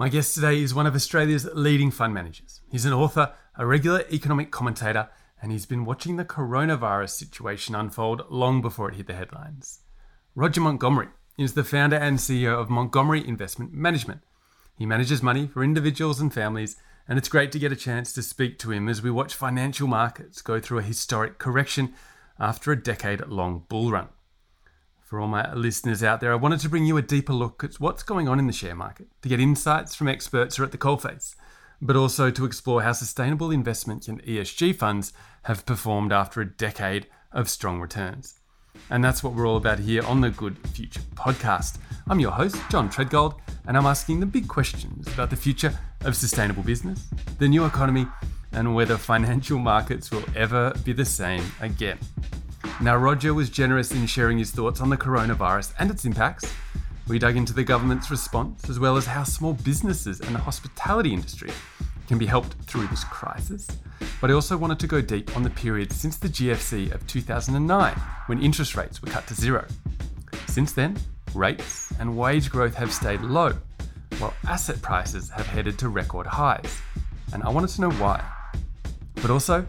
My guest today is one of Australia's leading fund managers. He's an author, a regular economic commentator, and he's been watching the coronavirus situation unfold long before it hit the headlines. Roger Montgomery is the founder and CEO of Montgomery Investment Management. He manages money for individuals and families, and it's great to get a chance to speak to him as we watch financial markets go through a historic correction after a decade long bull run. For all my listeners out there, I wanted to bring you a deeper look at what's going on in the share market, to get insights from experts who are at the coalface, but also to explore how sustainable investment and ESG funds have performed after a decade of strong returns. And that's what we're all about here on the Good Future podcast. I'm your host, John Treadgold, and I'm asking the big questions about the future of sustainable business, the new economy, and whether financial markets will ever be the same again. Now, Roger was generous in sharing his thoughts on the coronavirus and its impacts. We dug into the government's response, as well as how small businesses and the hospitality industry can be helped through this crisis. But I also wanted to go deep on the period since the GFC of 2009, when interest rates were cut to zero. Since then, rates and wage growth have stayed low, while asset prices have headed to record highs. And I wanted to know why. But also,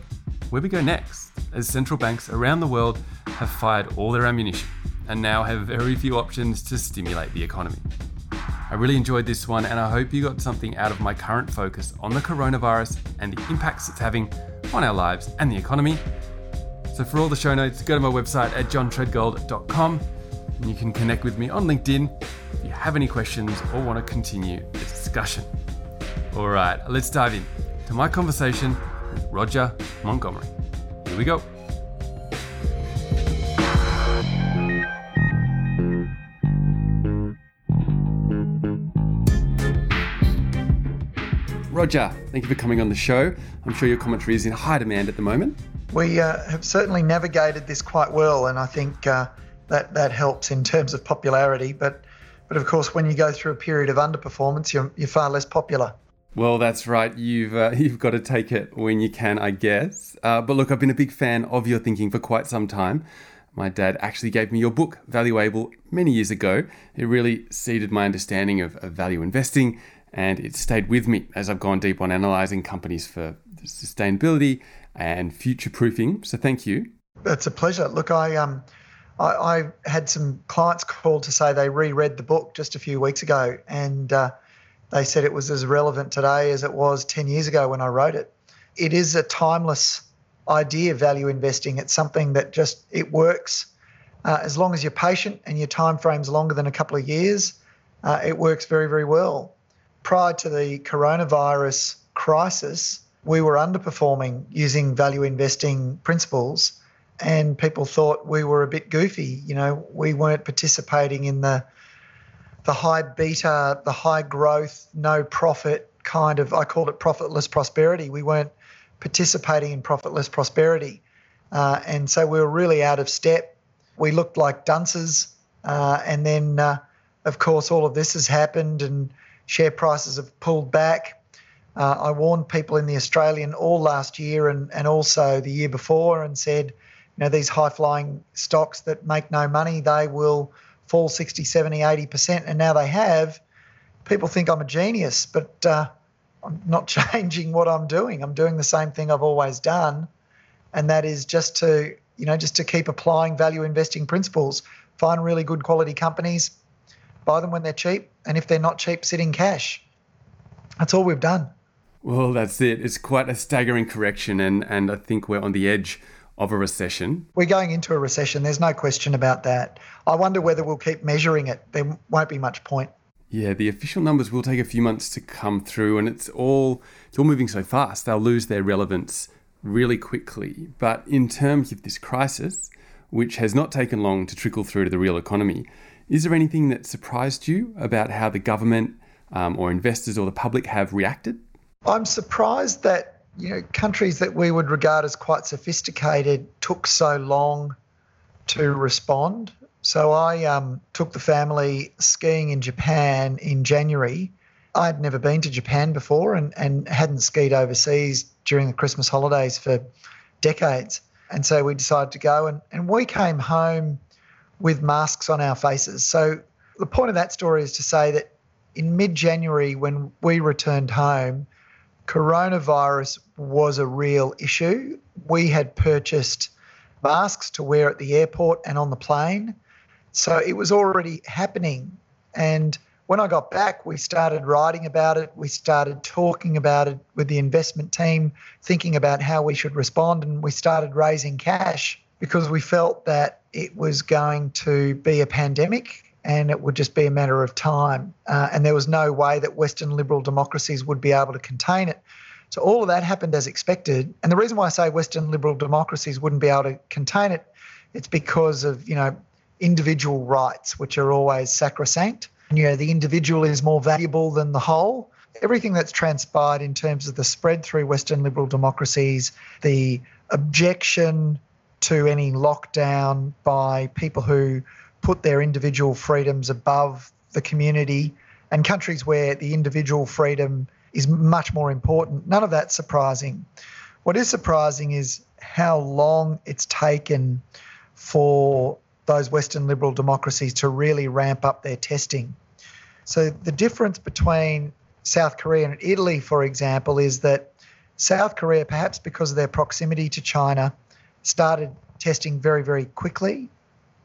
where we go next as central banks around the world have fired all their ammunition and now have very few options to stimulate the economy. I really enjoyed this one, and I hope you got something out of my current focus on the coronavirus and the impacts it's having on our lives and the economy. So, for all the show notes, go to my website at johntreadgold.com and you can connect with me on LinkedIn if you have any questions or want to continue the discussion. All right, let's dive in to my conversation with Roger Montgomery. Here we go. Roger, thank you for coming on the show. I'm sure your commentary is in high demand at the moment. We uh, have certainly navigated this quite well, and I think uh, that that helps in terms of popularity. But but of course, when you go through a period of underperformance, you're, you're far less popular. Well, that's right. You've uh, you've got to take it when you can, I guess. Uh, but look, I've been a big fan of your thinking for quite some time. My dad actually gave me your book, Valuable, many years ago. It really seeded my understanding of, of value investing, and it stayed with me as I've gone deep on analysing companies for sustainability and future proofing. So, thank you. It's a pleasure. Look, I um, I, I, had some clients call to say they reread the book just a few weeks ago, and uh, they said it was as relevant today as it was 10 years ago when I wrote it. It is a timeless idea, value investing. It's something that just it works uh, as long as you're patient and your time frame's longer than a couple of years. Uh, it works very, very well. Prior to the coronavirus crisis, we were underperforming using value investing principles, and people thought we were a bit goofy. You know, we weren't participating in the the high beta, the high growth, no profit kind of, I called it profitless prosperity. We weren't participating in profitless prosperity. Uh, and so we were really out of step. We looked like dunces. Uh, and then, uh, of course, all of this has happened and share prices have pulled back. Uh, I warned people in the Australian all last year and, and also the year before and said, you know, these high flying stocks that make no money, they will fall 60, 70, 80%, and now they have, people think I'm a genius, but uh, I'm not changing what I'm doing. I'm doing the same thing I've always done, and that is just to, you know, just to keep applying value investing principles. Find really good quality companies, buy them when they're cheap, and if they're not cheap, sit in cash. That's all we've done. Well, that's it. It's quite a staggering correction, and, and I think we're on the edge of a recession? We're going into a recession. There's no question about that. I wonder whether we'll keep measuring it. There won't be much point. Yeah, the official numbers will take a few months to come through, and it's all it's all moving so fast. They'll lose their relevance really quickly. But in terms of this crisis, which has not taken long to trickle through to the real economy, is there anything that surprised you about how the government um, or investors or the public have reacted? I'm surprised that you know, countries that we would regard as quite sophisticated took so long to respond. So I um, took the family skiing in Japan in January. I'd never been to Japan before and, and hadn't skied overseas during the Christmas holidays for decades. And so we decided to go and, and we came home with masks on our faces. So the point of that story is to say that in mid January, when we returned home, coronavirus was a real issue. We had purchased masks to wear at the airport and on the plane. So it was already happening. And when I got back, we started writing about it. We started talking about it with the investment team, thinking about how we should respond. And we started raising cash because we felt that it was going to be a pandemic and it would just be a matter of time. Uh, and there was no way that Western liberal democracies would be able to contain it. So all of that happened as expected. And the reason why I say Western liberal democracies wouldn't be able to contain it, it's because of, you know, individual rights, which are always sacrosanct. And, you know, the individual is more valuable than the whole. Everything that's transpired in terms of the spread through Western liberal democracies, the objection to any lockdown by people who put their individual freedoms above the community, and countries where the individual freedom is much more important. None of that's surprising. What is surprising is how long it's taken for those Western liberal democracies to really ramp up their testing. So, the difference between South Korea and Italy, for example, is that South Korea, perhaps because of their proximity to China, started testing very, very quickly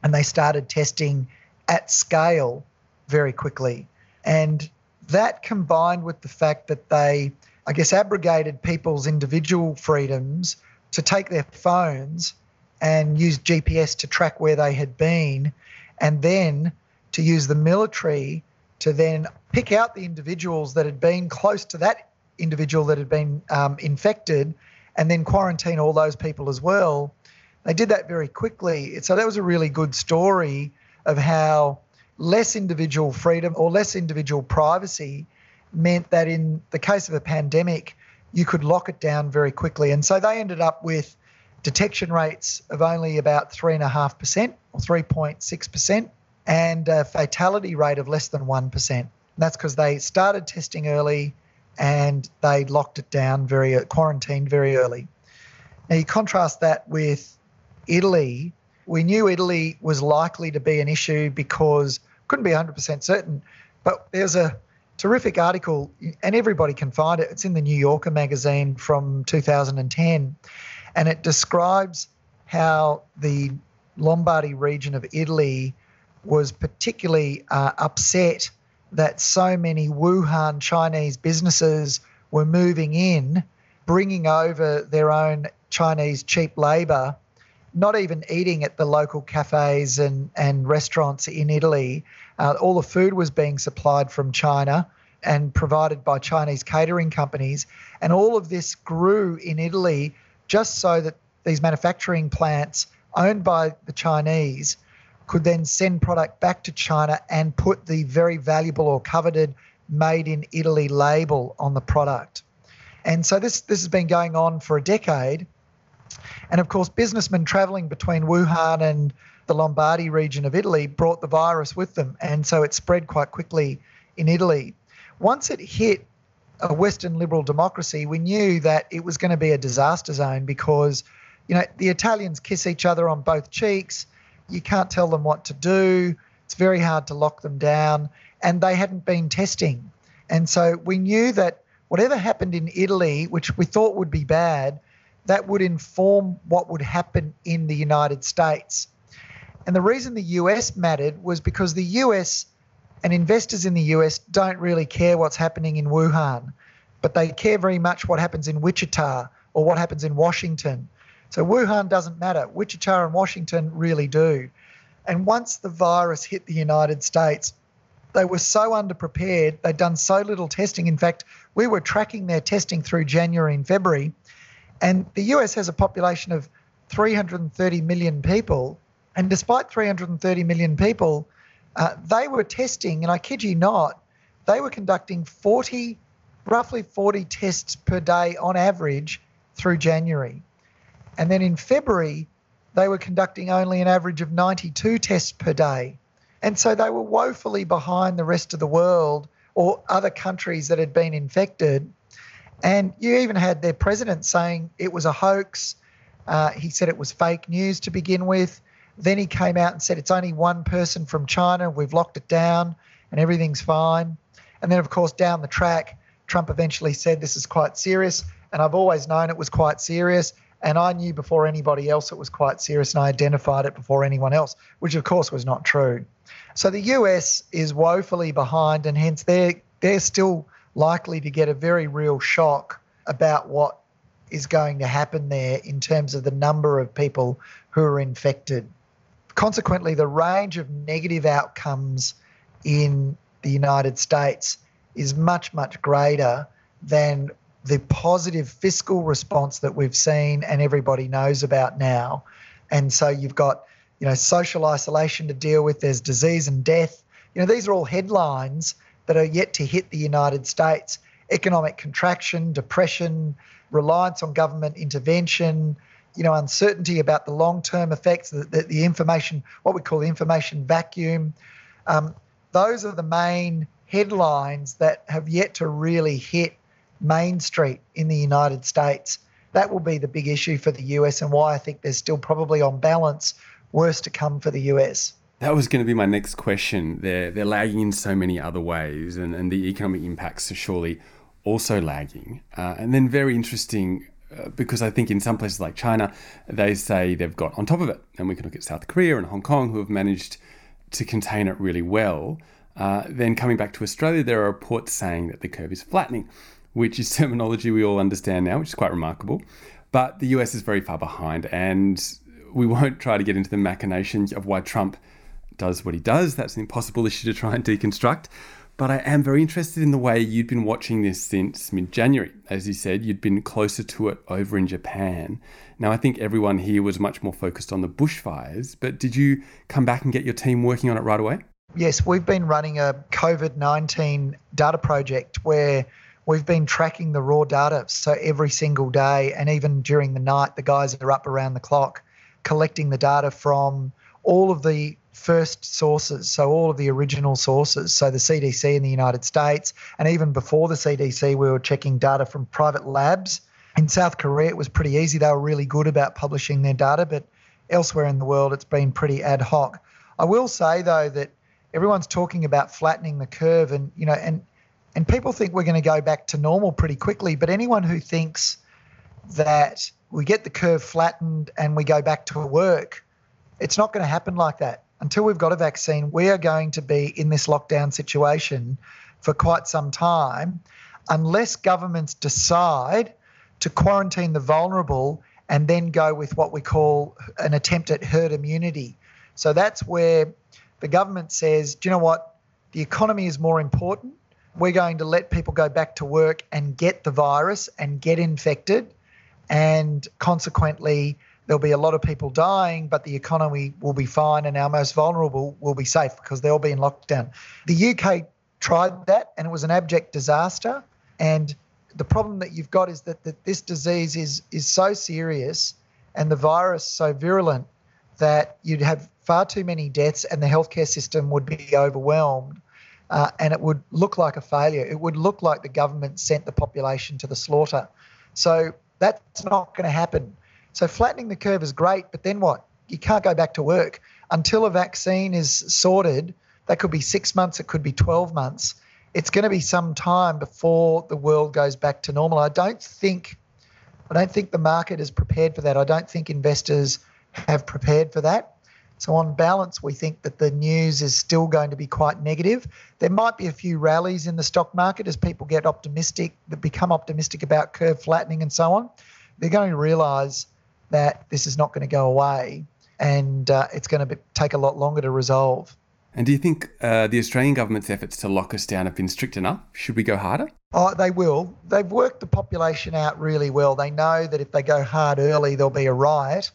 and they started testing at scale very quickly. And that combined with the fact that they, I guess, abrogated people's individual freedoms to take their phones and use GPS to track where they had been, and then to use the military to then pick out the individuals that had been close to that individual that had been um, infected and then quarantine all those people as well. They did that very quickly. So that was a really good story of how less individual freedom or less individual privacy meant that in the case of a pandemic, you could lock it down very quickly. And so they ended up with detection rates of only about 3.5% or 3.6% and a fatality rate of less than 1%. And that's because they started testing early and they locked it down very, quarantined very early. Now you contrast that with Italy. We knew Italy was likely to be an issue because couldn't be 100% certain, but there's a terrific article, and everybody can find it. It's in the New Yorker magazine from 2010, and it describes how the Lombardy region of Italy was particularly uh, upset that so many Wuhan Chinese businesses were moving in, bringing over their own Chinese cheap labor not even eating at the local cafes and, and restaurants in Italy. Uh, all the food was being supplied from China and provided by Chinese catering companies. And all of this grew in Italy just so that these manufacturing plants owned by the Chinese could then send product back to China and put the very valuable or coveted made in Italy label on the product. And so this this has been going on for a decade and of course, businessmen traveling between Wuhan and the Lombardy region of Italy brought the virus with them. And so it spread quite quickly in Italy. Once it hit a Western liberal democracy, we knew that it was going to be a disaster zone because, you know, the Italians kiss each other on both cheeks. You can't tell them what to do. It's very hard to lock them down. And they hadn't been testing. And so we knew that whatever happened in Italy, which we thought would be bad, that would inform what would happen in the United States. And the reason the US mattered was because the US and investors in the US don't really care what's happening in Wuhan, but they care very much what happens in Wichita or what happens in Washington. So Wuhan doesn't matter. Wichita and Washington really do. And once the virus hit the United States, they were so underprepared. They'd done so little testing. In fact, we were tracking their testing through January and February. And the US has a population of 330 million people. And despite 330 million people, uh, they were testing, and I kid you not, they were conducting 40, roughly 40 tests per day on average through January. And then in February, they were conducting only an average of 92 tests per day. And so they were woefully behind the rest of the world or other countries that had been infected. And you even had their president saying it was a hoax. Uh, he said it was fake news to begin with. Then he came out and said it's only one person from China. We've locked it down and everything's fine. And then, of course, down the track, Trump eventually said this is quite serious. And I've always known it was quite serious. And I knew before anybody else it was quite serious, and I identified it before anyone else, which of course was not true. So the US is woefully behind, and hence they're, they're still likely to get a very real shock about what is going to happen there in terms of the number of people who are infected. Consequently, the range of negative outcomes in the United States is much, much greater than the positive fiscal response that we've seen and everybody knows about now. And so you've got, you know, social isolation to deal with, there's disease and death. You know, these are all headlines that are yet to hit the United States. Economic contraction, depression, reliance on government intervention, you know, uncertainty about the long-term effects, the, the, the information, what we call the information vacuum. Um, those are the main headlines that have yet to really hit Main Street in the United States. That will be the big issue for the US and why I think there's still probably on balance worse to come for the US. That was going to be my next question. They're, they're lagging in so many other ways, and, and the economic impacts are surely also lagging. Uh, and then, very interesting, uh, because I think in some places like China, they say they've got on top of it. And we can look at South Korea and Hong Kong, who have managed to contain it really well. Uh, then, coming back to Australia, there are reports saying that the curve is flattening which is terminology we all understand now, which is quite remarkable. But the US is very far behind, and we won't try to get into the machinations of why Trump does what he does. That's an impossible issue to try and deconstruct. But I am very interested in the way you'd been watching this since mid January. As you said, you'd been closer to it over in Japan. Now, I think everyone here was much more focused on the bushfires, but did you come back and get your team working on it right away? Yes, we've been running a COVID 19 data project where we've been tracking the raw data. So every single day, and even during the night, the guys are up around the clock collecting the data from all of the first sources, so all of the original sources, so the CDC in the United States, and even before the CDC, we were checking data from private labs. In South Korea, it was pretty easy. They were really good about publishing their data, but elsewhere in the world, it's been pretty ad hoc. I will say though that everyone's talking about flattening the curve, and you know, and and people think we're going to go back to normal pretty quickly. But anyone who thinks that we get the curve flattened and we go back to work, it's not going to happen like that. Until we've got a vaccine, we are going to be in this lockdown situation for quite some time unless governments decide to quarantine the vulnerable and then go with what we call an attempt at herd immunity. So that's where the government says, do you know what? The economy is more important we're going to let people go back to work and get the virus and get infected. And consequently, there'll be a lot of people dying, but the economy will be fine and our most vulnerable will be safe because they'll be in lockdown. The UK tried that and it was an abject disaster. And the problem that you've got is that, that this disease is, is so serious and the virus so virulent that you'd have far too many deaths and the healthcare system would be overwhelmed uh, and it would look like a failure. It would look like the government sent the population to the slaughter. So that's not going to happen. So flattening the curve is great, but then what? You can't go back to work until a vaccine is sorted. That could be six months, it could be 12 months. It's going to be some time before the world goes back to normal. I don't think, I don't think the market is prepared for that. I don't think investors have prepared for that. So, on balance, we think that the news is still going to be quite negative. There might be a few rallies in the stock market as people get optimistic, become optimistic about curve flattening and so on. They're going to realise that this is not going to go away and uh, it's going to be, take a lot longer to resolve. And do you think uh, the Australian government's efforts to lock us down have been strict enough? Should we go harder? Oh, they will. They've worked the population out really well. They know that if they go hard early, there'll be a riot.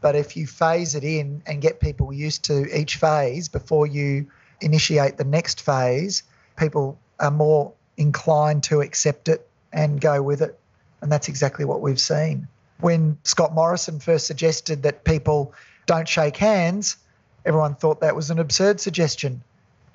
But if you phase it in and get people used to each phase before you initiate the next phase, people are more inclined to accept it and go with it. And that's exactly what we've seen. When Scott Morrison first suggested that people don't shake hands, everyone thought that was an absurd suggestion.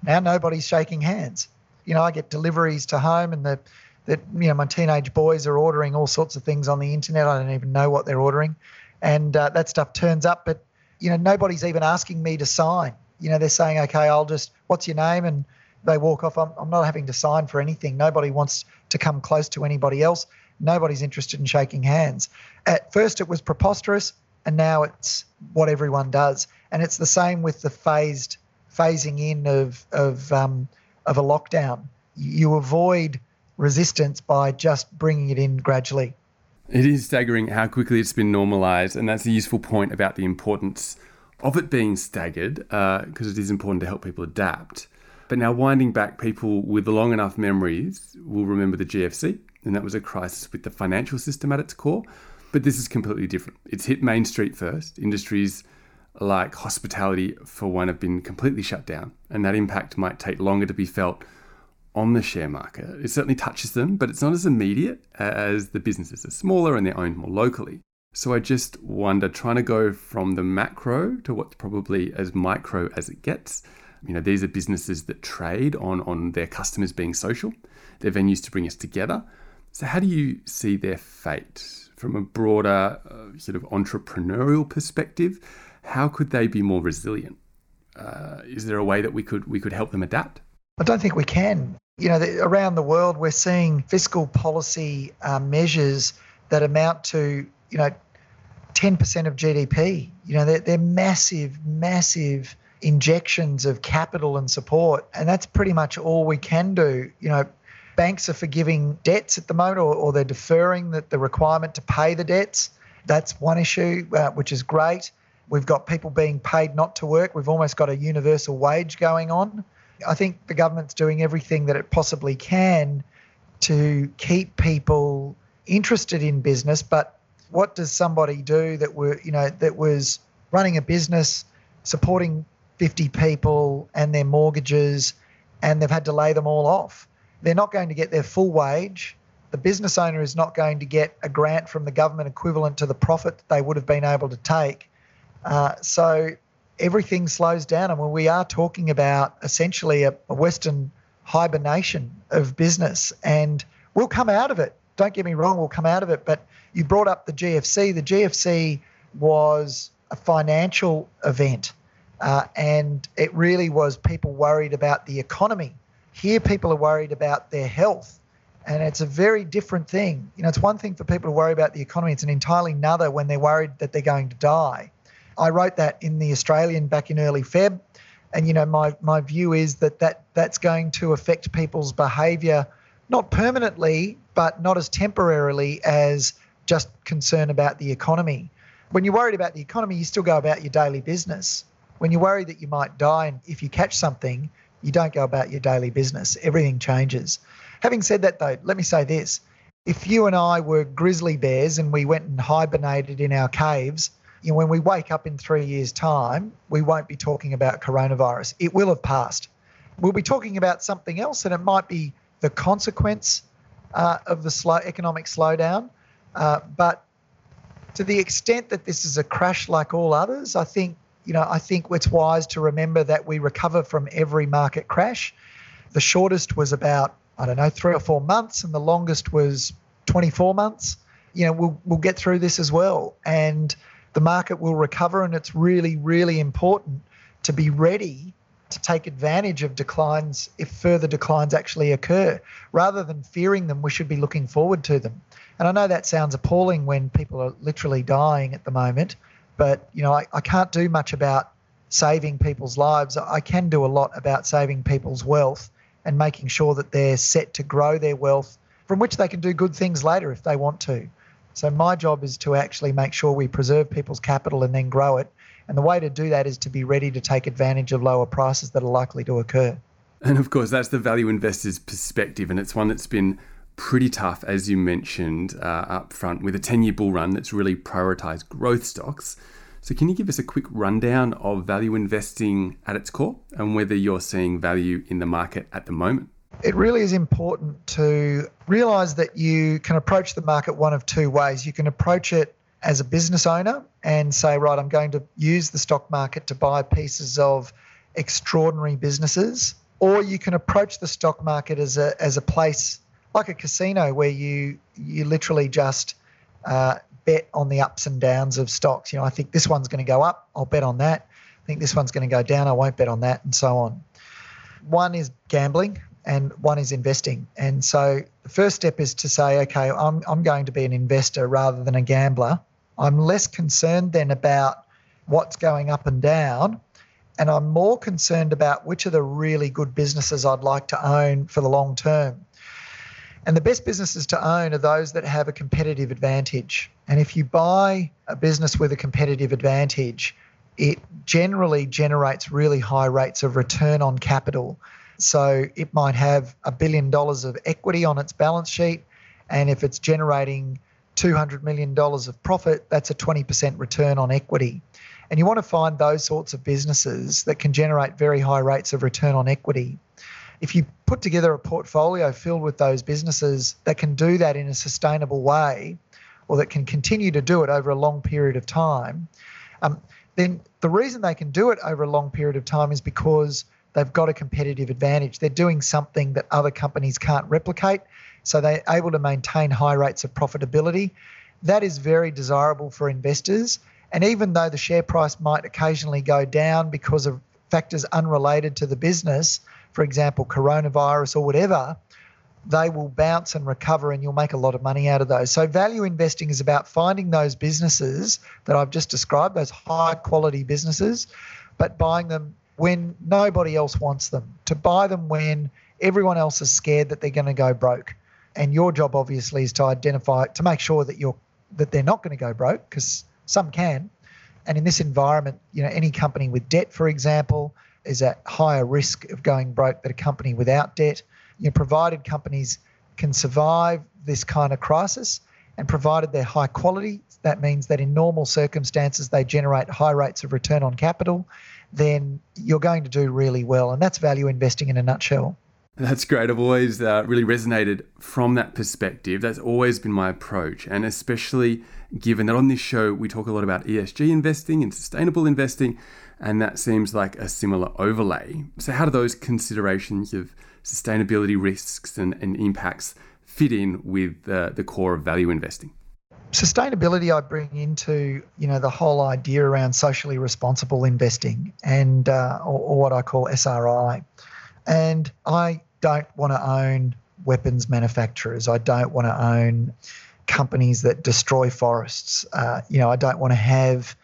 Now nobody's shaking hands. You know, I get deliveries to home and the that you know my teenage boys are ordering all sorts of things on the internet. I don't even know what they're ordering and uh, that stuff turns up. But you know, nobody's even asking me to sign. You know, they're saying, okay, I'll just, what's your name? And they walk off. I'm, I'm not having to sign for anything. Nobody wants to come close to anybody else. Nobody's interested in shaking hands. At first, it was preposterous, and now it's what everyone does. And it's the same with the phased phasing in of of um, of a lockdown. You avoid resistance by just bringing it in gradually. It is staggering how quickly it's been normalised, and that's a useful point about the importance of it being staggered, because uh, it is important to help people adapt. But now, winding back, people with long enough memories will remember the GFC, and that was a crisis with the financial system at its core. But this is completely different. It's hit Main Street first. Industries like hospitality, for one, have been completely shut down, and that impact might take longer to be felt on the share market. It certainly touches them, but it's not as immediate as the businesses are smaller and they're owned more locally. So I just wonder, trying to go from the macro to what's probably as micro as it gets. You know, these are businesses that trade on on their customers being social. They're venues to bring us together. So how do you see their fate from a broader uh, sort of entrepreneurial perspective? How could they be more resilient? Uh, is there a way that we could we could help them adapt? I don't think we can. You know, the, around the world, we're seeing fiscal policy uh, measures that amount to, you know, 10% of GDP. You know, they're, they're massive, massive injections of capital and support. And that's pretty much all we can do. You know, banks are forgiving debts at the moment or, or they're deferring the, the requirement to pay the debts. That's one issue, uh, which is great. We've got people being paid not to work. We've almost got a universal wage going on. I think the government's doing everything that it possibly can to keep people interested in business. But what does somebody do that were you know that was running a business, supporting 50 people and their mortgages, and they've had to lay them all off? They're not going to get their full wage. The business owner is not going to get a grant from the government equivalent to the profit they would have been able to take. Uh, so everything slows down. And when we are talking about essentially a, a Western hibernation of business, and we'll come out of it. Don't get me wrong, we'll come out of it. But you brought up the GFC. The GFC was a financial event, uh, and it really was people worried about the economy. Here, people are worried about their health. And it's a very different thing. You know, it's one thing for people to worry about the economy, it's an entirely another when they're worried that they're going to die. I wrote that in the Australian back in early Feb, and you know my my view is that that that's going to affect people's behaviour, not permanently, but not as temporarily as just concern about the economy. When you're worried about the economy, you still go about your daily business. When you're worried that you might die and if you catch something, you don't go about your daily business. Everything changes. Having said that, though, let me say this. If you and I were grizzly bears and we went and hibernated in our caves, you know, when we wake up in three years' time, we won't be talking about coronavirus. It will have passed. We'll be talking about something else, and it might be the consequence uh, of the slow economic slowdown. Uh, but to the extent that this is a crash like all others, I think you know I think it's wise to remember that we recover from every market crash. The shortest was about I don't know three or four months, and the longest was 24 months. You know we'll we'll get through this as well, and the market will recover, and it's really, really important to be ready to take advantage of declines if further declines actually occur. Rather than fearing them, we should be looking forward to them. And I know that sounds appalling when people are literally dying at the moment, but you know, I, I can't do much about saving people's lives. I can do a lot about saving people's wealth and making sure that they're set to grow their wealth from which they can do good things later if they want to. So my job is to actually make sure we preserve people's capital and then grow it. And the way to do that is to be ready to take advantage of lower prices that are likely to occur. And of course, that's the value investor's perspective, and it's one that's been pretty tough, as you mentioned uh, up front, with a 10 year bull run that's really prioritized growth stocks. So, can you give us a quick rundown of value investing at its core and whether you're seeing value in the market at the moment? it really is important to realize that you can approach the market one of two ways. You can approach it as a business owner and say, right, I'm going to use the stock market to buy pieces of extraordinary businesses. Or you can approach the stock market as a, as a place like a casino where you, you literally just uh, bet on the ups and downs of stocks. You know, I think this one's going to go up, I'll bet on that. I think this one's going to go down, I won't bet on that, and so on one is gambling and one is investing. And so the first step is to say, okay, I'm, I'm going to be an investor rather than a gambler. I'm less concerned then about what's going up and down. And I'm more concerned about which are the really good businesses I'd like to own for the long term. And the best businesses to own are those that have a competitive advantage. And if you buy a business with a competitive advantage, it generally generates really high rates of return on capital. So it might have a billion dollars of equity on its balance sheet. And if it's generating $200 million of profit, that's a 20% return on equity. And you want to find those sorts of businesses that can generate very high rates of return on equity. If you put together a portfolio filled with those businesses that can do that in a sustainable way, or that can continue to do it over a long period of time, um, then the reason they can do it over a long period of time is because they've got a competitive advantage. They're doing something that other companies can't replicate. So they're able to maintain high rates of profitability. That is very desirable for investors. And even though the share price might occasionally go down because of factors unrelated to the business, for example, coronavirus or whatever, they will bounce and recover and you'll make a lot of money out of those. So, value investing is about finding those businesses that I've just described, those high quality businesses, but buying them when nobody else wants them, to buy them when everyone else is scared that they're going to go broke. And your job obviously is to identify to make sure that you're that they're not going to go broke because some can. And in this environment, you know, any company with debt, for example, is at higher risk of going broke than a company without debt. You know, provided companies can survive this kind of crisis and provided they're high quality, that means that in normal circumstances they generate high rates of return on capital, then you're going to do really well. And that's value investing in a nutshell. That's great. I've always uh, really resonated from that perspective. That's always been my approach. And especially given that on this show, we talk a lot about ESG investing and sustainable investing, and that seems like a similar overlay. So, how do those considerations of sustainability risks and, and impacts fit in with uh, the core of value investing? Sustainability, I bring into you know the whole idea around socially responsible investing and uh, or, or what I call SRI, and I don't want to own weapons manufacturers. I don't want to own companies that destroy forests. Uh, you know, I don't want to have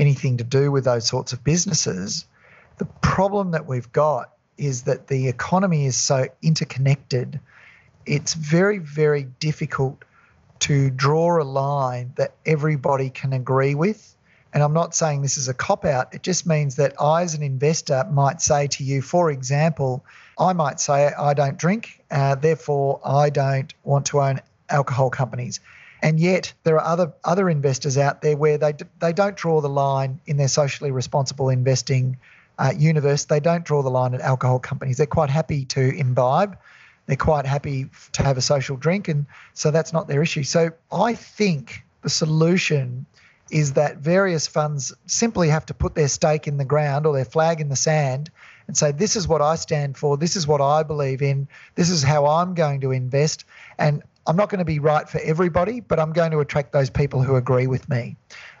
anything to do with those sorts of businesses. The problem that we've got is that the economy is so interconnected. It's very, very difficult to draw a line that everybody can agree with. And I'm not saying this is a cop out. It just means that I, as an investor, might say to you, for example, I might say I don't drink, uh, therefore I don't want to own alcohol companies. And yet there are other other investors out there where they they don't draw the line in their socially responsible investing uh, universe. They don't draw the line at alcohol companies. They're quite happy to imbibe. They're quite happy to have a social drink, and so that's not their issue. So I think the solution is that various funds simply have to put their stake in the ground or their flag in the sand and say, This is what I stand for. This is what I believe in. This is how I'm going to invest. And I'm not going to be right for everybody, but I'm going to attract those people who agree with me.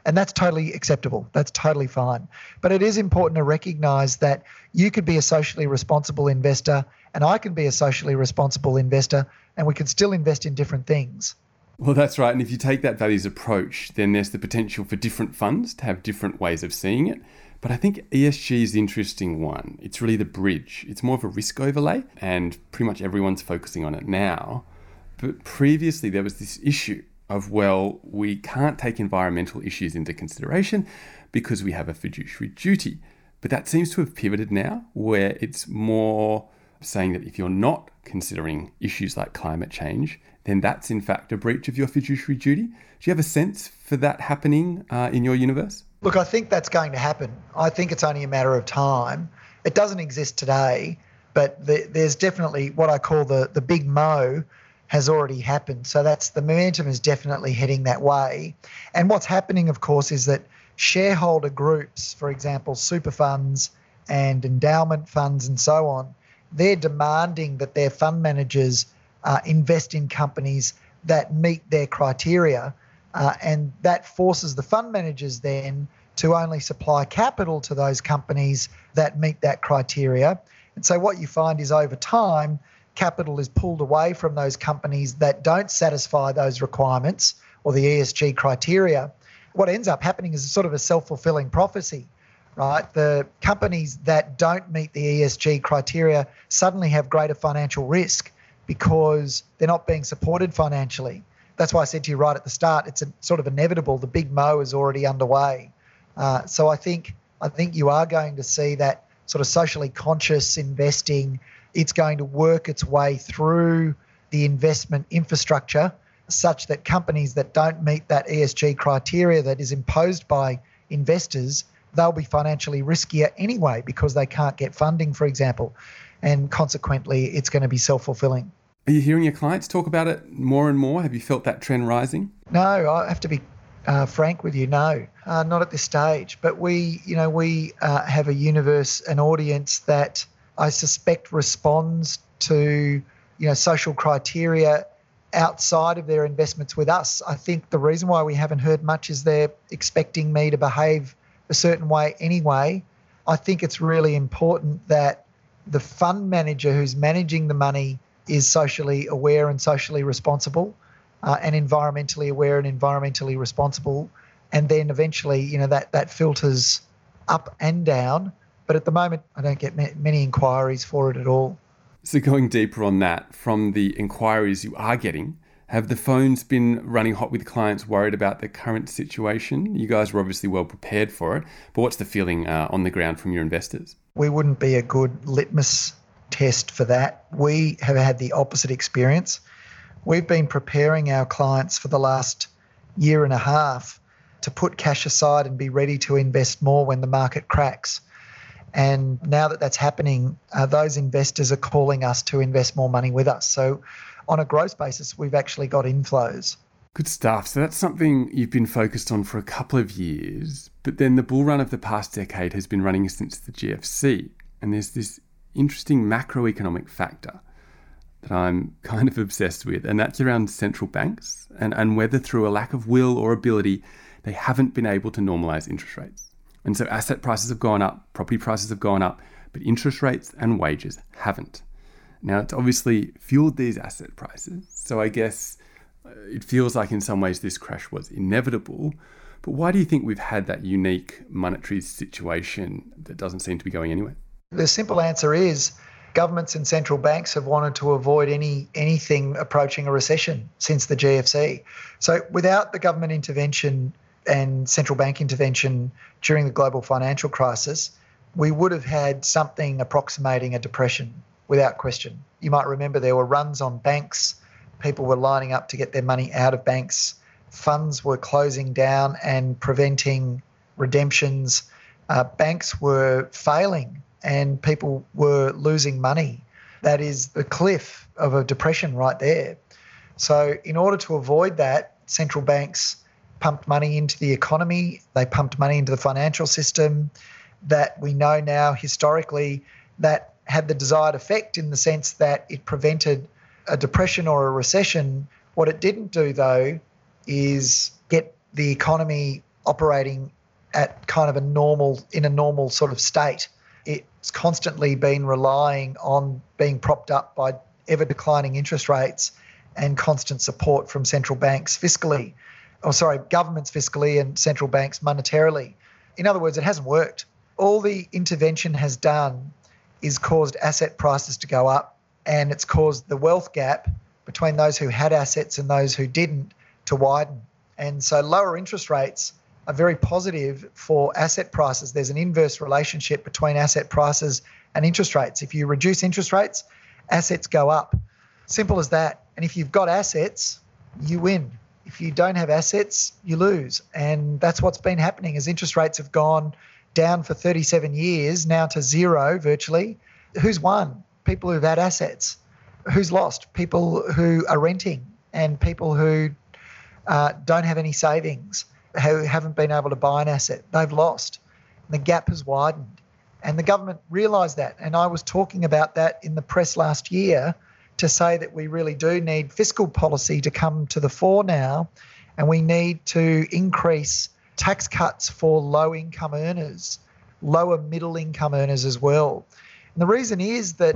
And that's totally acceptable. That's totally fine. But it is important to recognize that you could be a socially responsible investor and I can be a socially responsible investor and we can still invest in different things. Well, that's right. And if you take that values approach, then there's the potential for different funds to have different ways of seeing it. But I think ESG is the interesting one. It's really the bridge. It's more of a risk overlay, and pretty much everyone's focusing on it now. But previously, there was this issue of, well, we can't take environmental issues into consideration because we have a fiduciary duty. But that seems to have pivoted now, where it's more saying that if you're not considering issues like climate change, then that's in fact a breach of your fiduciary duty. Do you have a sense for that happening uh, in your universe? Look, I think that's going to happen. I think it's only a matter of time. It doesn't exist today, but the, there's definitely what I call the the big mo has already happened. So that's the momentum is definitely heading that way. And what's happening, of course, is that shareholder groups, for example, super funds and endowment funds and so on, they're demanding that their fund managers uh, invest in companies that meet their criteria. Uh, and that forces the fund managers then to only supply capital to those companies that meet that criteria. And so what you find is over time, capital is pulled away from those companies that don't satisfy those requirements or the ESG criteria. What ends up happening is sort of a self fulfilling prophecy, right? The companies that don't meet the ESG criteria suddenly have greater financial risk because they're not being supported financially. That's why I said to you right at the start, it's a, sort of inevitable. The big mo is already underway. Uh, so I think I think you are going to see that sort of socially conscious investing. It's going to work its way through the investment infrastructure such that companies that don't meet that ESG criteria that is imposed by investors, they'll be financially riskier anyway because they can't get funding, for example. And consequently, it's going to be self fulfilling. Are you hearing your clients talk about it more and more? Have you felt that trend rising? No, I have to be uh, frank with you. No, uh, not at this stage. But we, you know, we uh, have a universe, an audience that I suspect responds to, you know, social criteria outside of their investments with us. I think the reason why we haven't heard much is they're expecting me to behave a certain way anyway. I think it's really important that the fund manager who's managing the money is socially aware and socially responsible uh, and environmentally aware and environmentally responsible and then eventually you know that that filters up and down but at the moment i don't get many inquiries for it at all so going deeper on that from the inquiries you are getting have the phones been running hot with clients worried about the current situation you guys were obviously well prepared for it but what's the feeling uh, on the ground from your investors we wouldn't be a good litmus test for that. We have had the opposite experience. We've been preparing our clients for the last year and a half to put cash aside and be ready to invest more when the market cracks. And now that that's happening, uh, those investors are calling us to invest more money with us. So, on a gross basis, we've actually got inflows. Good stuff. So, that's something you've been focused on for a couple of years. But then the bull run of the past decade has been running since the GFC. And there's this interesting macroeconomic factor that I'm kind of obsessed with, and that's around central banks and, and whether through a lack of will or ability they haven't been able to normalize interest rates. And so asset prices have gone up, property prices have gone up, but interest rates and wages haven't. Now, it's obviously fueled these asset prices, so I guess uh, it feels like in some ways this crash was inevitable. But why do you think we've had that unique monetary situation that doesn't seem to be going anywhere? The simple answer is governments and central banks have wanted to avoid any anything approaching a recession since the GFC. So without the government intervention and central bank intervention during the global financial crisis, we would have had something approximating a depression without question. You might remember there were runs on banks, people were lining up to get their money out of banks, funds were closing down and preventing redemptions, uh, banks were failing and people were losing money. That is the cliff of a depression right there. So, in order to avoid that, central banks pumped money into the economy, they pumped money into the financial system that we know now historically that had the desired effect in the sense that it prevented a depression or a recession. What it didn't do, though, is get the economy operating at kind of a normal, in a normal sort of state it's constantly been relying on being propped up by ever declining interest rates and constant support from central banks fiscally, or sorry, governments fiscally and central banks monetarily. In other words, it hasn't worked. All the intervention has done is caused asset prices to go up and it's caused the wealth gap between those who had assets and those who didn't to widen. And so lower interest rates are very positive for asset prices. There's an inverse relationship between asset prices and interest rates. If you reduce interest rates, assets go up. Simple as that. And if you've got assets, you win. If you don't have assets, you lose. And that's what's been happening as interest rates have gone down for 37 years, now to zero virtually. Who's won? People who've had assets. Who's lost? People who are renting and people who uh, don't have any savings who haven't been able to buy an asset. They've lost. The gap has widened. And the government realised that. And I was talking about that in the press last year to say that we really do need fiscal policy to come to the fore now. And we need to increase tax cuts for low income earners, lower middle income earners as well. And the reason is that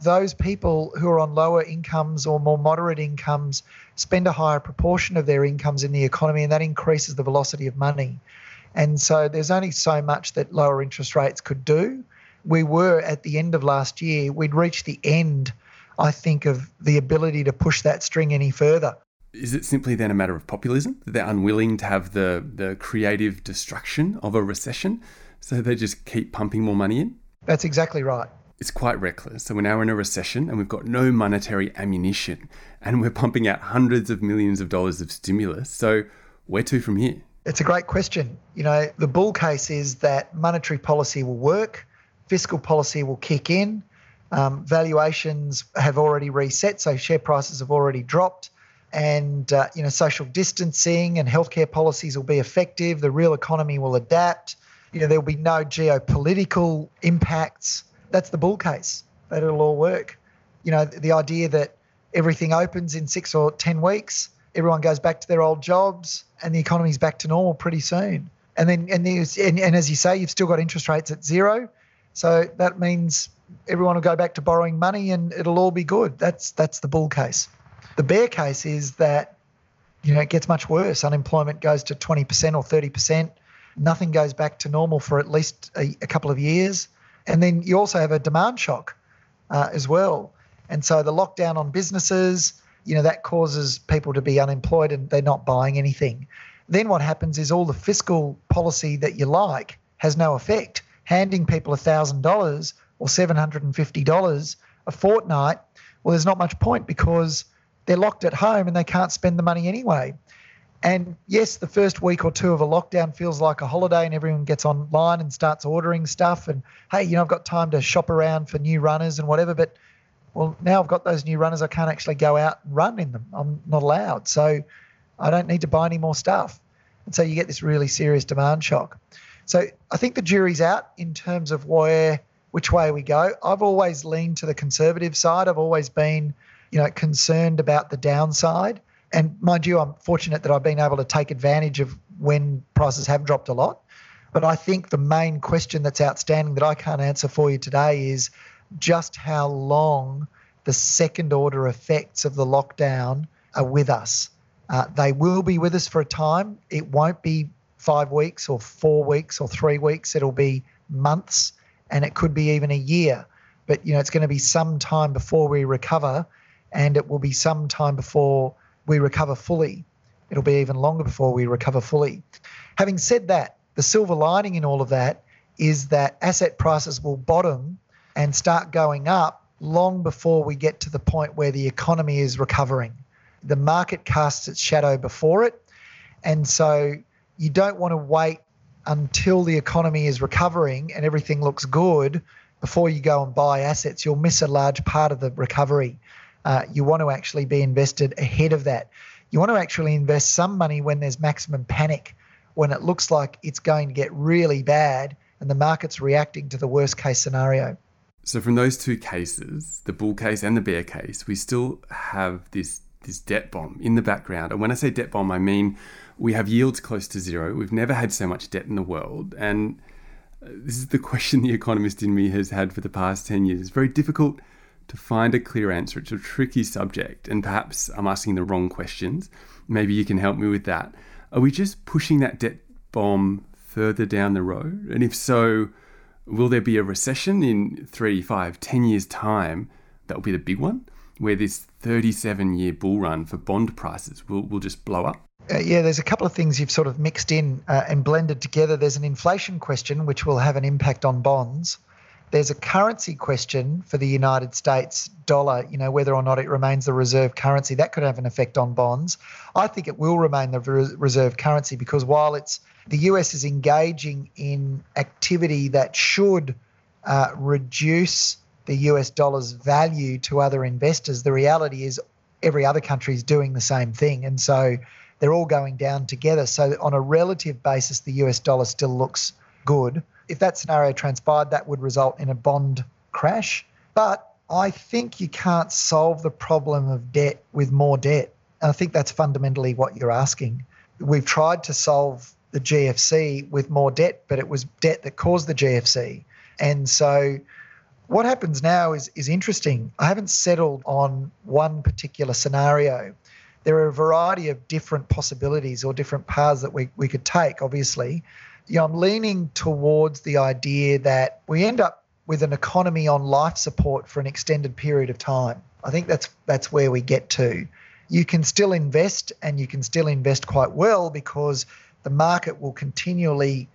those people who are on lower incomes or more moderate incomes spend a higher proportion of their incomes in the economy, and that increases the velocity of money. And so there's only so much that lower interest rates could do. We were at the end of last year, we'd reached the end, I think, of the ability to push that string any further. Is it simply then a matter of populism? That they're unwilling to have the, the creative destruction of a recession, so they just keep pumping more money in? That's exactly right. It's quite reckless. So we're now in a recession and we've got no monetary ammunition and we're pumping out hundreds of millions of dollars of stimulus. So where to from here? It's a great question. You know, the bull case is that monetary policy will work, fiscal policy will kick in, um, valuations have already reset, so share prices have already dropped, and uh, you know, social distancing and healthcare policies will be effective. The real economy will adapt. You know, there will be no geopolitical impacts. That's the bull case. That it'll all work. You know, the idea that everything opens in six or ten weeks everyone goes back to their old jobs and the economy's back to normal pretty soon. And then and, and, and as you say, you've still got interest rates at zero. So that means everyone will go back to borrowing money and it'll all be good. That's that's the bull case. The bear case is that you know it gets much worse. Unemployment goes to 20% or 30%. Nothing goes back to normal for at least a, a couple of years. And then you also have a demand shock uh, as well. And so the lockdown on businesses, you know that causes people to be unemployed and they're not buying anything then what happens is all the fiscal policy that you like has no effect handing people $1000 or $750 a fortnight well there's not much point because they're locked at home and they can't spend the money anyway and yes the first week or two of a lockdown feels like a holiday and everyone gets online and starts ordering stuff and hey you know i've got time to shop around for new runners and whatever but well, now I've got those new runners, I can't actually go out and run in them. I'm not allowed. So I don't need to buy any more stuff. And so you get this really serious demand shock. So I think the jury's out in terms of where which way we go. I've always leaned to the conservative side. I've always been, you know, concerned about the downside. And mind you, I'm fortunate that I've been able to take advantage of when prices have dropped a lot. But I think the main question that's outstanding that I can't answer for you today is just how long the second order effects of the lockdown are with us. Uh, they will be with us for a time. It won't be five weeks or four weeks or three weeks. It'll be months and it could be even a year. But you know, it's going to be some time before we recover, and it will be some time before we recover fully. It'll be even longer before we recover fully. Having said that, the silver lining in all of that is that asset prices will bottom and start going up long before we get to the point where the economy is recovering. The market casts its shadow before it. And so you don't want to wait until the economy is recovering and everything looks good before you go and buy assets. You'll miss a large part of the recovery. Uh, you want to actually be invested ahead of that. You want to actually invest some money when there's maximum panic, when it looks like it's going to get really bad and the market's reacting to the worst case scenario. So from those two cases, the bull case and the bear case, we still have this this debt bomb in the background. And when I say debt bomb, I mean we have yields close to zero. We've never had so much debt in the world, and uh, this is the question the economist in me has had for the past 10 years. It's very difficult to find a clear answer. It's a tricky subject, and perhaps I'm asking the wrong questions. Maybe you can help me with that. Are we just pushing that debt bomb further down the road? And if so, Will there be a recession in three, five, ten years' time? That will be the big one, where this 37 year bull run for bond prices will, will just blow up? Uh, yeah, there's a couple of things you've sort of mixed in uh, and blended together. There's an inflation question, which will have an impact on bonds. There's a currency question for the United States dollar, you know, whether or not it remains the reserve currency. That could have an effect on bonds. I think it will remain the reserve currency because while it's the US is engaging in activity that should uh, reduce the US dollar's value to other investors. The reality is every other country is doing the same thing. And so they're all going down together. So, on a relative basis, the US dollar still looks good. If that scenario transpired, that would result in a bond crash. But I think you can't solve the problem of debt with more debt. And I think that's fundamentally what you're asking. We've tried to solve the GFC with more debt, but it was debt that caused the GFC. And so What happens now is, is interesting. I haven't settled on one particular scenario. There are a variety of different possibilities or different paths that we, we could take, obviously. You know, I'm leaning towards the idea that we end up with an economy on life support for an extended period of time. I think that's that's where we get to. You can still invest and you can still invest quite well because the market will continually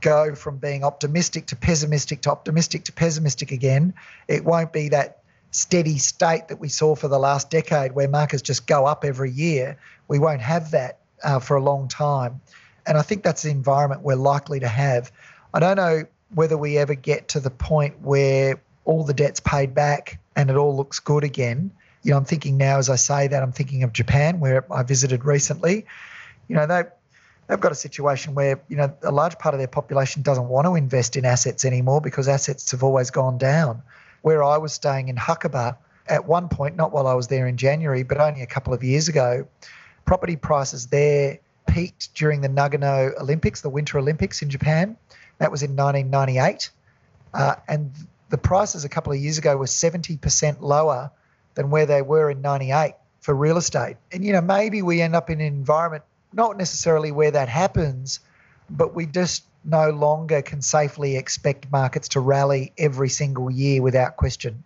go from being optimistic to pessimistic to optimistic to pessimistic again. It won't be that steady state that we saw for the last decade where markets just go up every year. We won't have that uh, for a long time. And I think that's the environment we're likely to have. I don't know whether we ever get to the point where all the debt's paid back and it all looks good again. You know, I'm thinking now as I say that, I'm thinking of Japan, where I visited recently. You know, they they've got a situation where you know a large part of their population doesn't want to invest in assets anymore because assets have always gone down. Where I was staying in Hakuba at one point, not while I was there in January, but only a couple of years ago, property prices there peaked during the Nagano Olympics, the Winter Olympics in Japan. That was in 1998, uh, and the prices a couple of years ago were 70% lower than where they were in 98 for real estate. And you know, maybe we end up in an environment not necessarily where that happens, but we just no longer can safely expect markets to rally every single year without question.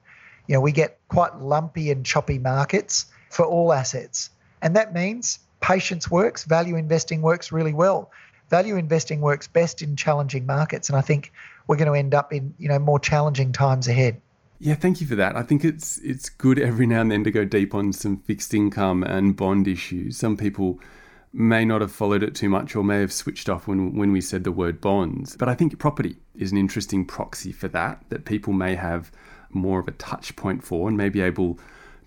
You know, we get quite lumpy and choppy markets for all assets. And that means patience works, value investing works really well. Value investing works best in challenging markets. And I think we're going to end up in, you know, more challenging times ahead. Yeah, thank you for that. I think it's it's good every now and then to go deep on some fixed income and bond issues. Some people may not have followed it too much or may have switched off when, when we said the word bonds. But I think property is an interesting proxy for that, that people may have more of a touch point for and may be able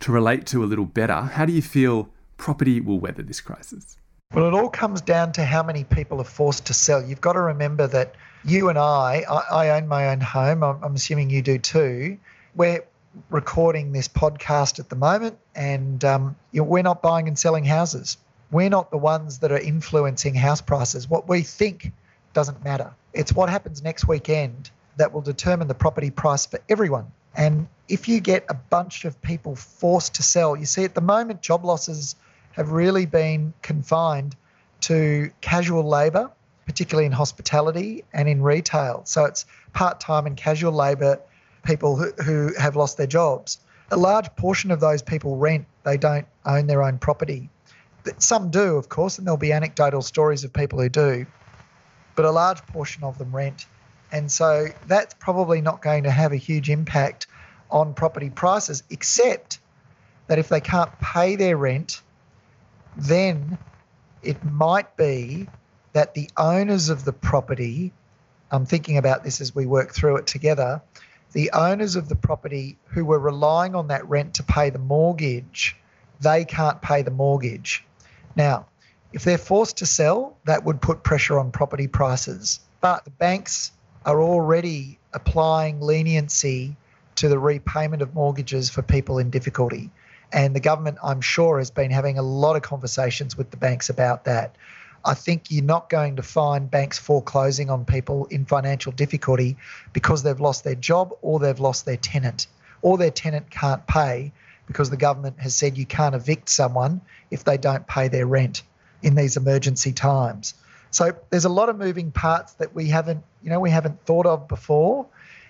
to relate to a little better. How do you feel property will weather this crisis? Well, it all comes down to how many people are forced to sell. You've got to remember that you and I, I, I own my own home. I'm, I'm assuming you do too. We're recording this podcast at the moment, and um, you know, we're not buying and selling houses we're not the ones that are influencing house prices. What we think doesn't matter. It's what happens next weekend that will determine the property price for everyone. And if you get a bunch of people forced to sell, you see at the moment job losses have really been confined to casual labour, particularly in hospitality and in retail. So it's part time and casual labour people who, who have lost their jobs. A large portion of those people rent, they don't own their own property. Some do, of course, and there'll be anecdotal stories of people who do, but a large portion of them rent. And so that's probably not going to have a huge impact on property prices, except that if they can't pay their rent, then it might be that the owners of the property, I'm thinking about this as we work through it together, the owners of the property who were relying on that rent to pay the mortgage, they can't pay the mortgage. Now, if they're forced to sell, that would put pressure on property prices. But the banks are already applying leniency to the repayment of mortgages for people in difficulty. And the government, I'm sure, has been having a lot of conversations with the banks about that. I think you're not going to find banks foreclosing on people in financial difficulty because they've lost their job or they've lost their tenant or their tenant can't pay because the government has said you can't evict someone if they don't pay their rent in these emergency times. So there's a lot of moving parts that we haven't, you know, we haven't thought of before.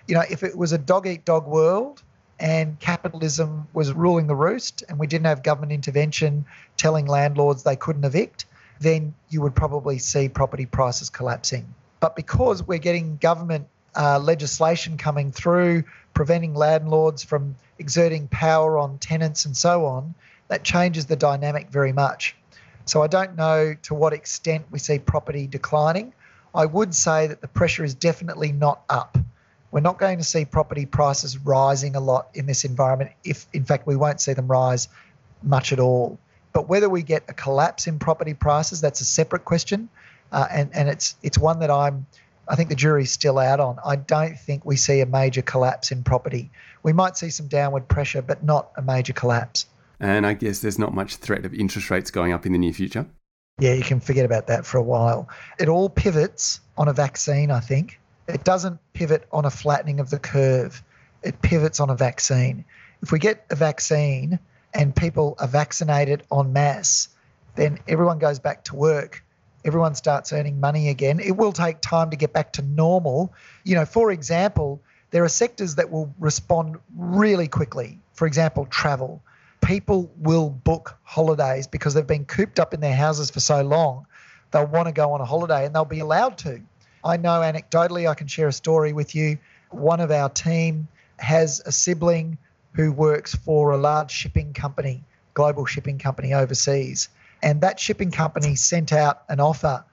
You know, if it was a dog eat dog world and capitalism was ruling the roost and we didn't have government intervention telling landlords they couldn't evict, then you would probably see property prices collapsing. But because we're getting government uh, legislation coming through preventing landlords from exerting power on tenants and so on, that changes the dynamic very much. So I don't know to what extent we see property declining. I would say that the pressure is definitely not up. We're not going to see property prices rising a lot in this environment. If, in fact, we won't see them rise much at all. But whether we get a collapse in property prices, that's a separate question, uh, and and it's it's one that I'm I think the jury's still out on. I don't think we see a major collapse in property. We might see some downward pressure, but not a major collapse. And I guess there's not much threat of interest rates going up in the near future. Yeah, you can forget about that for a while. It all pivots on a vaccine, I think. It doesn't pivot on a flattening of the curve. it pivots on a vaccine. If we get a vaccine and people are vaccinated en masse, then everyone goes back to work. Everyone starts earning money again. It will take time to get back to normal. You know, for example, there are sectors that will respond really quickly. For example, travel. People will book holidays because they've been cooped up in their houses for so long. They'll want to go on a holiday and they'll be allowed to. I know anecdotally, I can share a story with you. One of our team has a sibling who works for a large shipping company, global shipping company overseas. And that shipping company sent out an offer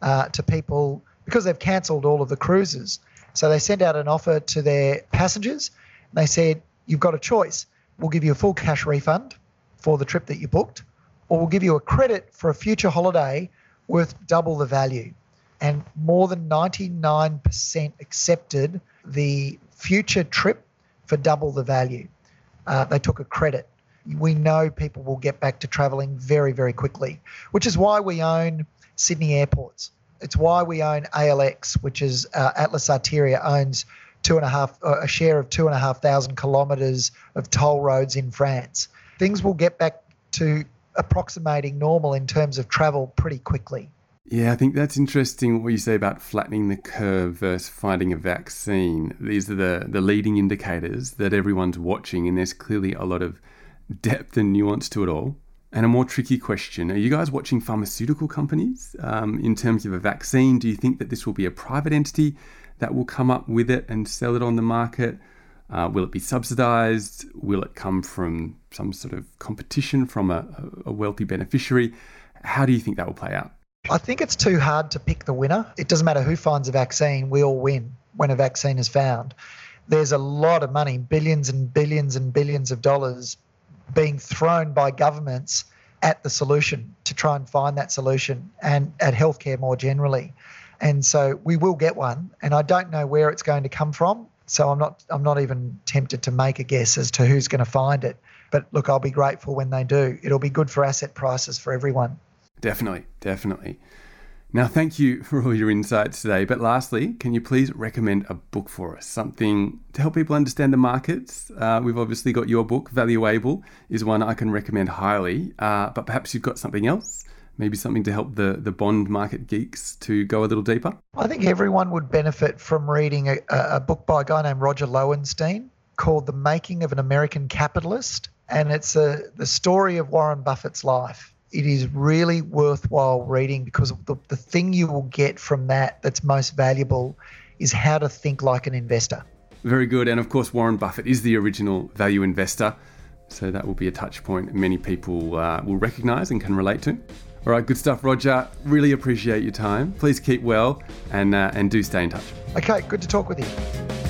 uh, to people because they've cancelled all of the cruises. So they sent out an offer to their passengers. They said, You've got a choice. We'll give you a full cash refund for the trip that you booked, or we'll give you a credit for a future holiday worth double the value. And more than 99% accepted the future trip for double the value. Uh, they took a credit. We know people will get back to travelling very, very quickly, which is why we own Sydney airports. It's why we own ALX, which is uh, Atlas Arteria owns two and a half uh, a share of two and a half thousand kilometres of toll roads in France. Things will get back to approximating normal in terms of travel pretty quickly. Yeah, I think that's interesting what you say about flattening the curve versus finding a vaccine. These are the, the leading indicators that everyone's watching, and there's clearly a lot of depth and nuance to it all. And a more tricky question Are you guys watching pharmaceutical companies um, in terms of a vaccine? Do you think that this will be a private entity that will come up with it and sell it on the market? Uh, will it be subsidized? Will it come from some sort of competition from a, a wealthy beneficiary? How do you think that will play out? I think it's too hard to pick the winner. It doesn't matter who finds a vaccine, we all win when a vaccine is found. There's a lot of money, billions and billions and billions of dollars being thrown by governments at the solution to try and find that solution and at healthcare more generally. And so we will get one, and I don't know where it's going to come from. So I'm not I'm not even tempted to make a guess as to who's going to find it. But look, I'll be grateful when they do. It'll be good for asset prices for everyone. Definitely, definitely. Now, thank you for all your insights today. But lastly, can you please recommend a book for us? Something to help people understand the markets. Uh, we've obviously got your book, Valuable, is one I can recommend highly. Uh, but perhaps you've got something else? Maybe something to help the, the bond market geeks to go a little deeper? I think everyone would benefit from reading a, a book by a guy named Roger Lowenstein called The Making of an American Capitalist. And it's a, the story of Warren Buffett's life it is really worthwhile reading because the, the thing you will get from that that's most valuable is how to think like an investor. Very good. And of course, Warren Buffett is the original value investor. So that will be a touch point many people uh, will recognize and can relate to. All right, good stuff, Roger. Really appreciate your time. Please keep well and, uh, and do stay in touch. Okay, good to talk with you.